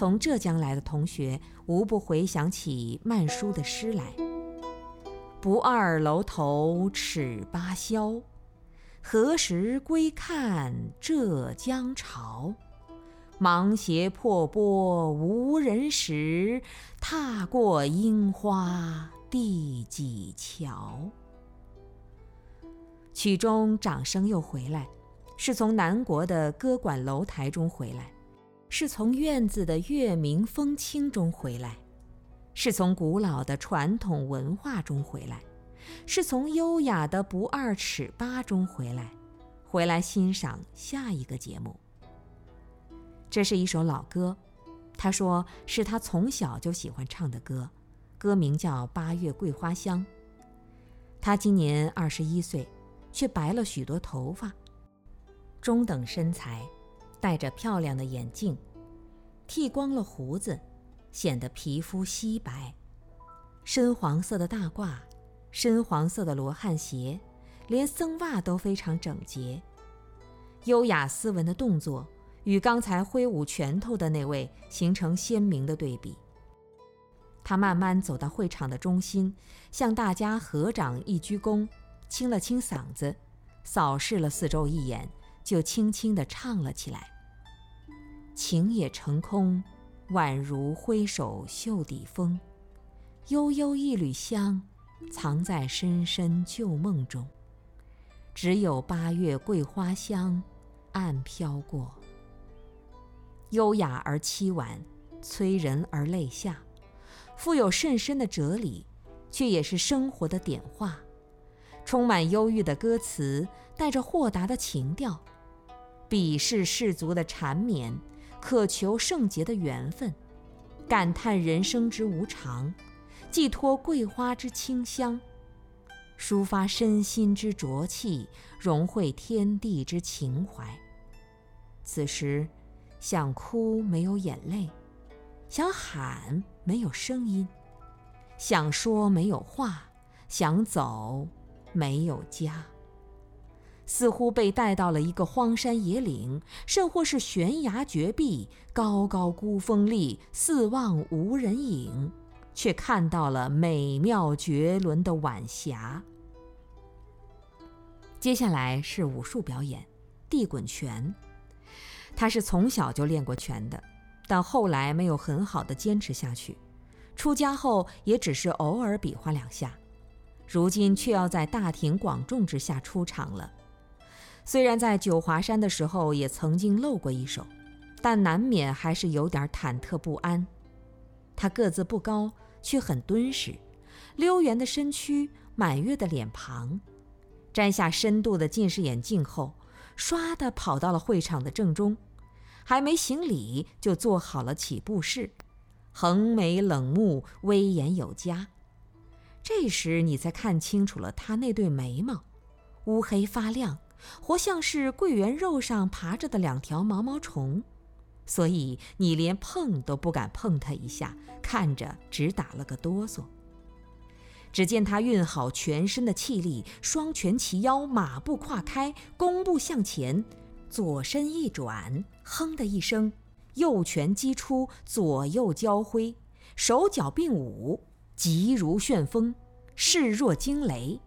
从浙江来的同学无不回想起曼殊的诗来：“不二楼头尺八萧，何时归看浙江潮？芒鞋破钵无人识，踏过樱花第几桥？”曲中掌声又回来，是从南国的歌馆楼台中回来。是从院子的月明风清中回来，是从古老的传统文化中回来，是从优雅的不二尺八中回来，回来欣赏下一个节目。这是一首老歌，他说是他从小就喜欢唱的歌，歌名叫《八月桂花香》。他今年二十一岁，却白了许多头发，中等身材。戴着漂亮的眼镜，剃光了胡子，显得皮肤皙白。深黄色的大褂，深黄色的罗汉鞋，连僧袜都非常整洁。优雅斯文的动作与刚才挥舞拳头的那位形成鲜明的对比。他慢慢走到会场的中心，向大家合掌一鞠躬，清了清嗓子，扫视了四周一眼。就轻轻地唱了起来。情也成空，宛如挥手袖底风。悠悠一缕香，藏在深深旧梦中。只有八月桂花香，暗飘过。优雅而凄婉，催人而泪下，富有甚深的哲理，却也是生活的点化。充满忧郁的歌词，带着豁达的情调。鄙视世俗的缠绵，渴求圣洁的缘分，感叹人生之无常，寄托桂花之清香，抒发身心之浊气，融汇天地之情怀。此时，想哭没有眼泪，想喊没有声音，想说没有话，想走没有家。似乎被带到了一个荒山野岭，甚或是悬崖绝壁，高高孤峰立，四望无人影，却看到了美妙绝伦的晚霞。接下来是武术表演，地滚拳。他是从小就练过拳的，但后来没有很好的坚持下去，出家后也只是偶尔比划两下，如今却要在大庭广众之下出场了。虽然在九华山的时候也曾经露过一手，但难免还是有点忐忑不安。他个子不高，却很敦实，溜圆的身躯，满月的脸庞。摘下深度的近视眼镜后，唰地跑到了会场的正中，还没行礼就做好了起步式，横眉冷目，威严有加。这时你才看清楚了他那对眉毛，乌黑发亮。活像是桂圆肉上爬着的两条毛毛虫，所以你连碰都不敢碰它一下，看着只打了个哆嗦。只见他运好全身的气力，双拳齐腰，马步跨开，弓步向前，左身一转，哼的一声，右拳击出，左右交挥，手脚并舞，急如旋风，势若惊雷。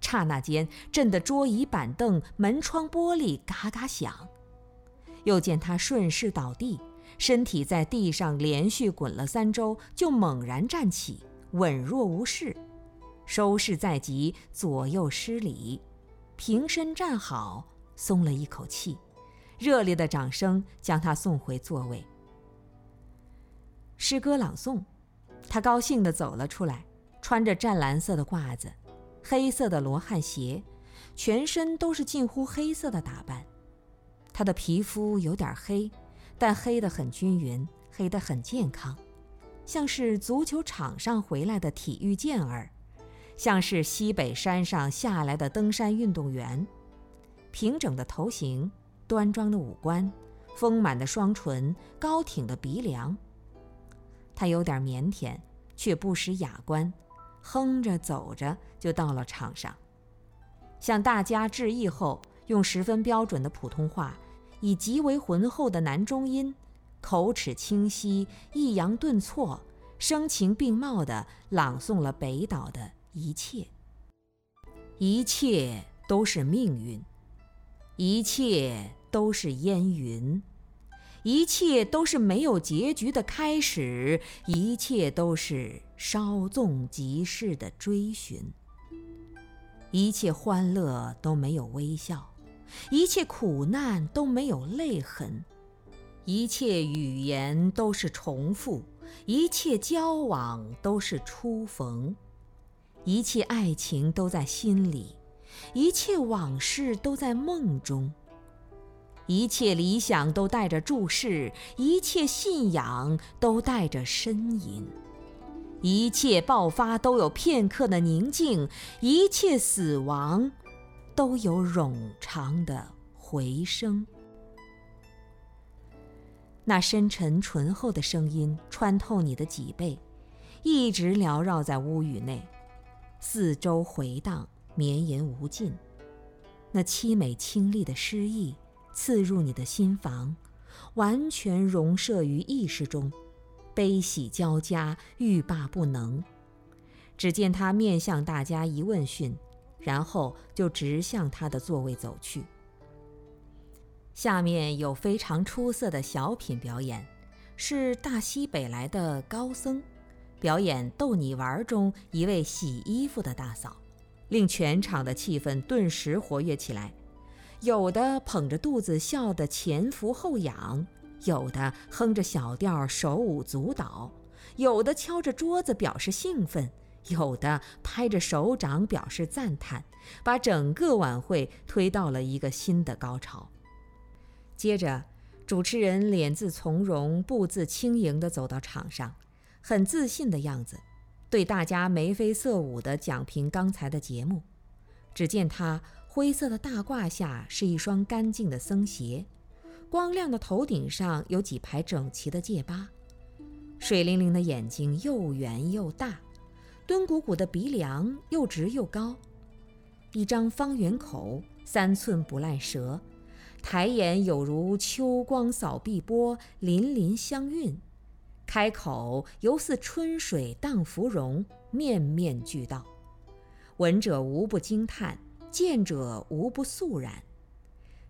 刹那间，震得桌椅板凳、门窗玻璃嘎嘎响。又见他顺势倒地，身体在地上连续滚了三周，就猛然站起，稳若无事。收势在即，左右施礼，平身站好，松了一口气。热烈的掌声将他送回座位。诗歌朗诵，他高兴地走了出来，穿着湛蓝色的褂子。黑色的罗汉鞋，全身都是近乎黑色的打扮。他的皮肤有点黑，但黑得很均匀，黑得很健康，像是足球场上回来的体育健儿，像是西北山上下来的登山运动员。平整的头型，端庄的五官，丰满的双唇，高挺的鼻梁。他有点腼腆，却不失雅观。哼着走着就到了场上，向大家致意后，用十分标准的普通话，以极为浑厚的男中音，口齿清晰，抑扬顿挫，声情并茂地朗诵了北岛的一切。一切都是命运，一切都是烟云，一切都是没有结局的开始，一切都是稍纵即逝的追寻。一切欢乐都没有微笑，一切苦难都没有泪痕，一切语言都是重复，一切交往都是初逢。一切爱情都在心里，一切往事都在梦中，一切理想都带着注视，一切信仰都带着呻吟，一切爆发都有片刻的宁静，一切死亡都有冗长的回声。那深沉醇厚的声音穿透你的脊背，一直缭绕在屋宇内。四周回荡，绵延无尽。那凄美清丽的诗意刺入你的心房，完全融摄于意识中，悲喜交加，欲罢不能。只见他面向大家一问讯，然后就直向他的座位走去。下面有非常出色的小品表演，是大西北来的高僧。表演逗你玩中一位洗衣服的大嫂，令全场的气氛顿时活跃起来。有的捧着肚子笑得前俯后仰，有的哼着小调手舞足蹈，有的敲着桌子表示兴奋，有的拍着手掌表示赞叹，把整个晚会推到了一个新的高潮。接着，主持人脸自从容，步自轻盈地走到场上。很自信的样子，对大家眉飞色舞地讲评刚才的节目。只见他灰色的大褂下是一双干净的僧鞋，光亮的头顶上有几排整齐的戒疤，水灵灵的眼睛又圆又大，敦鼓鼓的鼻梁又直又高，一张方圆口，三寸不烂舌，抬眼有如秋光扫碧波，粼粼相韵。开口犹似春水荡芙蓉，面面俱到，闻者无不惊叹，见者无不肃然。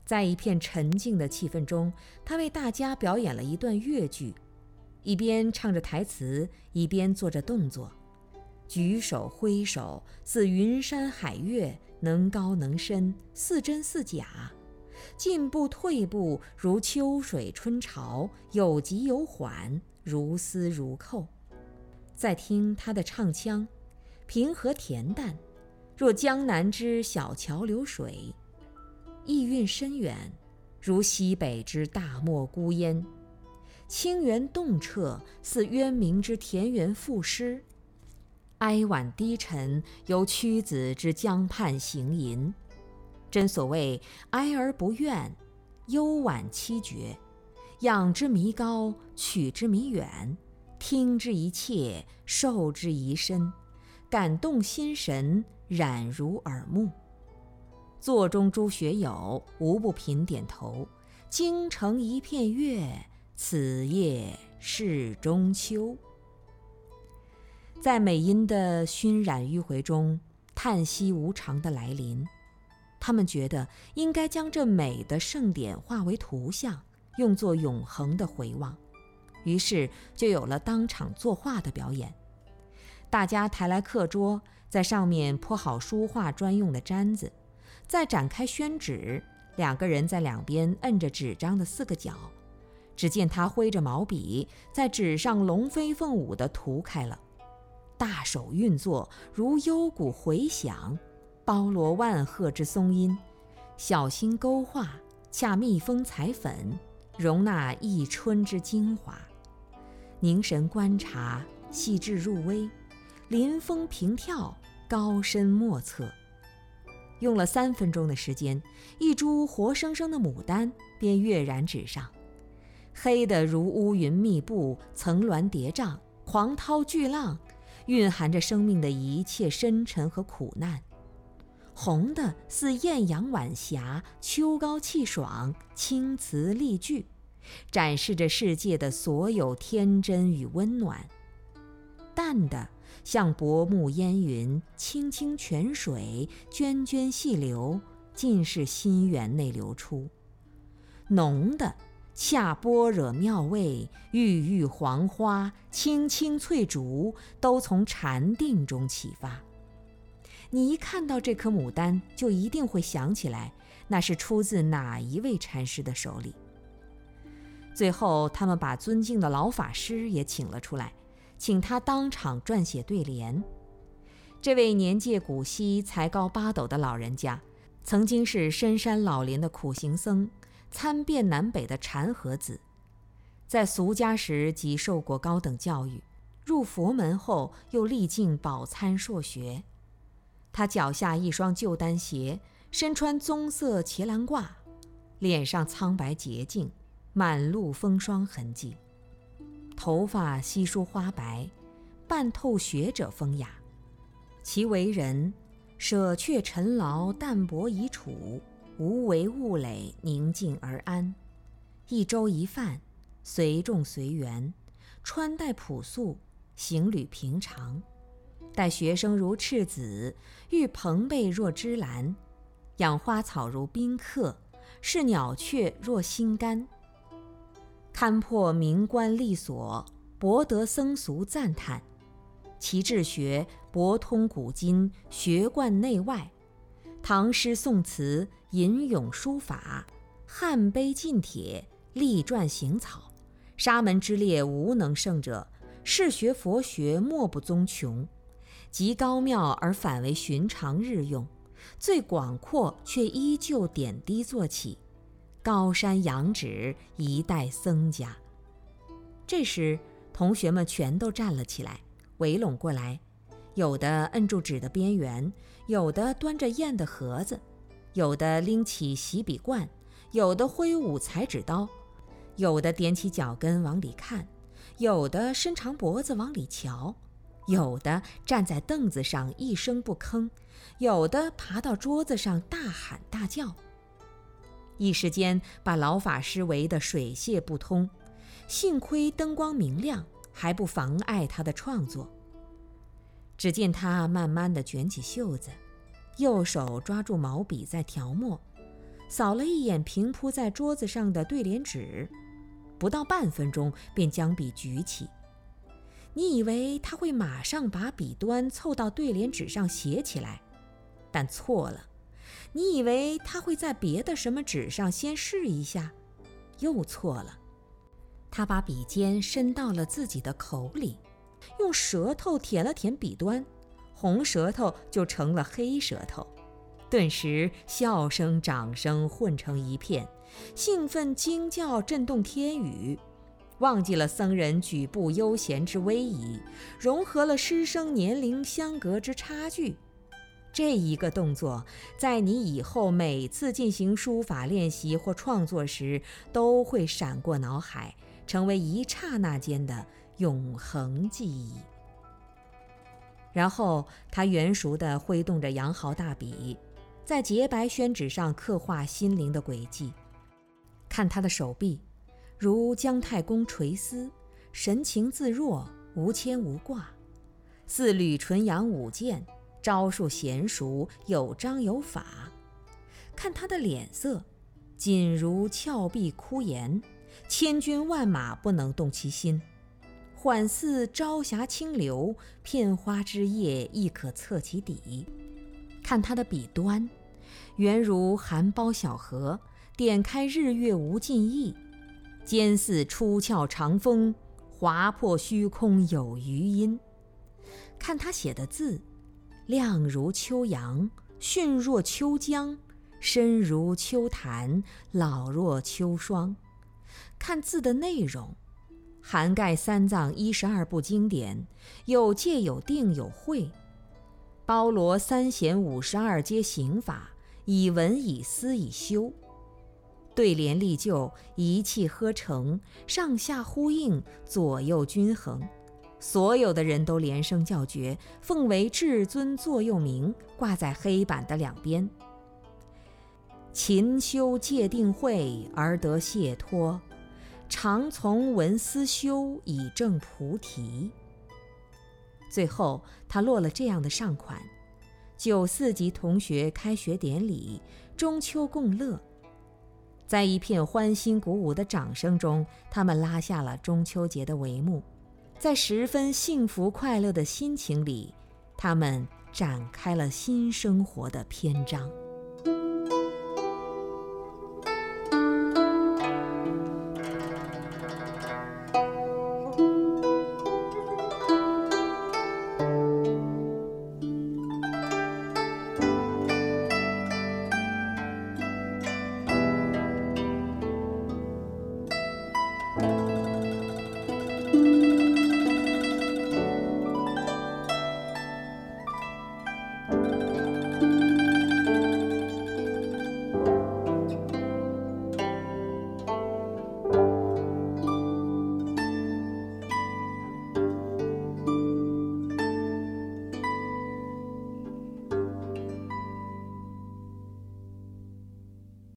在一片沉静的气氛中，他为大家表演了一段越剧，一边唱着台词，一边做着动作，举手挥手似云山海月，能高能深，似真似假；进步退步如秋水春潮，有急有缓。如丝如扣，再听他的唱腔，平和恬淡，若江南之小桥流水；意蕴深远，如西北之大漠孤烟；清源动彻，似渊明之田园赋诗；哀婉低沉，犹屈子之江畔行吟。真所谓哀而不怨，幽婉凄绝。仰之弥高，取之弥远，听之一切，受之一身，感动心神，染如耳目。座中诸学友无不频点头。京城一片月，此夜是中秋。在美音的熏染迂回中，叹息无常的来临。他们觉得应该将这美的盛典化为图像。用作永恒的回望，于是就有了当场作画的表演。大家抬来课桌，在上面铺好书画专用的毡子，再展开宣纸。两个人在两边摁着纸张的四个角，只见他挥着毛笔，在纸上龙飞凤舞地涂开了。大手运作，如幽谷回响，包罗万壑之松音；小心勾画，恰蜜蜂采粉。容纳一春之精华，凝神观察，细致入微，临风平跳，高深莫测。用了三分钟的时间，一株活生生的牡丹便跃然纸上，黑的如乌云密布，层峦叠嶂，狂涛巨浪，蕴含着生命的一切深沉和苦难；红的似艳阳晚霞，秋高气爽，青瓷丽句。展示着世界的所有天真与温暖。淡的像薄暮烟云，清清泉水，涓涓细流，尽是心源内流出；浓的恰般若妙味，郁郁黄花，青青翠竹，都从禅定中启发。你一看到这颗牡丹，就一定会想起来，那是出自哪一位禅师的手里。最后，他们把尊敬的老法师也请了出来，请他当场撰写对联。这位年届古稀、才高八斗的老人家，曾经是深山老林的苦行僧，参遍南北的禅和子，在俗家时即受过高等教育，入佛门后又历尽饱参硕学。他脚下一双旧单鞋，身穿棕色茄蓝褂，脸上苍白洁净。满路风霜痕迹，头发稀疏花白，半透学者风雅。其为人，舍却尘劳，淡泊以处，无为物累，宁静而安。一粥一饭，随众随缘，穿戴朴素，行旅平常。待学生如赤子，育朋辈若芝兰，养花草如宾客，视鸟雀若心肝。勘破名官利所，博得僧俗赞叹；其治学博通古今，学贯内外。唐诗宋词，吟咏书法；汉碑晋帖，隶撰行草。沙门之列无能胜者，世学佛学莫不宗穷。极高妙而反为寻常日用，最广阔却依旧点滴做起。高山仰止，一代僧家。这时，同学们全都站了起来，围拢过来，有的摁住纸的边缘，有的端着砚的盒子，有的拎起洗笔罐，有的挥舞裁纸刀，有的踮起脚跟往里看，有的伸长脖子往里瞧，有的站在凳子上一声不吭，有的爬到桌子上大喊大叫。一时间把老法师围得水泄不通，幸亏灯光明亮，还不妨碍他的创作。只见他慢慢地卷起袖子，右手抓住毛笔在调墨，扫了一眼平铺在桌子上的对联纸，不到半分钟便将笔举起。你以为他会马上把笔端凑到对联纸上写起来，但错了。你以为他会在别的什么纸上先试一下，又错了。他把笔尖伸到了自己的口里，用舌头舔了舔笔端，红舌头就成了黑舌头。顿时笑声、掌声混成一片，兴奋惊叫震动天宇，忘记了僧人举步悠闲之威仪，融合了师生年龄相隔之差距。这一个动作，在你以后每次进行书法练习或创作时，都会闪过脑海，成为一刹那间的永恒记忆。然后，他圆熟地挥动着羊毫大笔，在洁白宣纸上刻画心灵的轨迹。看他的手臂，如姜太公垂丝，神情自若，无牵无挂，似吕纯阳舞剑。招数娴熟，有章有法。看他的脸色，紧如峭壁枯岩，千军万马不能动其心；缓似朝霞清流，片花之叶亦可测其底。看他的笔端，圆如含苞小荷，点开日月无尽意；尖似出鞘长锋，划破虚空有余音。看他写的字。亮如秋阳，迅若秋江，深如秋潭，老若秋霜。看字的内容，涵盖三藏一十二部经典，有戒有定有慧，包罗三贤五十二阶行法，以文以思以修。对联立就，一气呵成，上下呼应，左右均衡。所有的人都连声叫绝，奉为至尊座右铭，挂在黑板的两边。勤修戒定慧而得解脱，常从文思修，以正菩提。最后，他落了这样的上款：九四级同学开学典礼，中秋共乐。在一片欢欣鼓舞的掌声中，他们拉下了中秋节的帷幕，在十分幸福快乐的心情里，他们展开了新生活的篇章。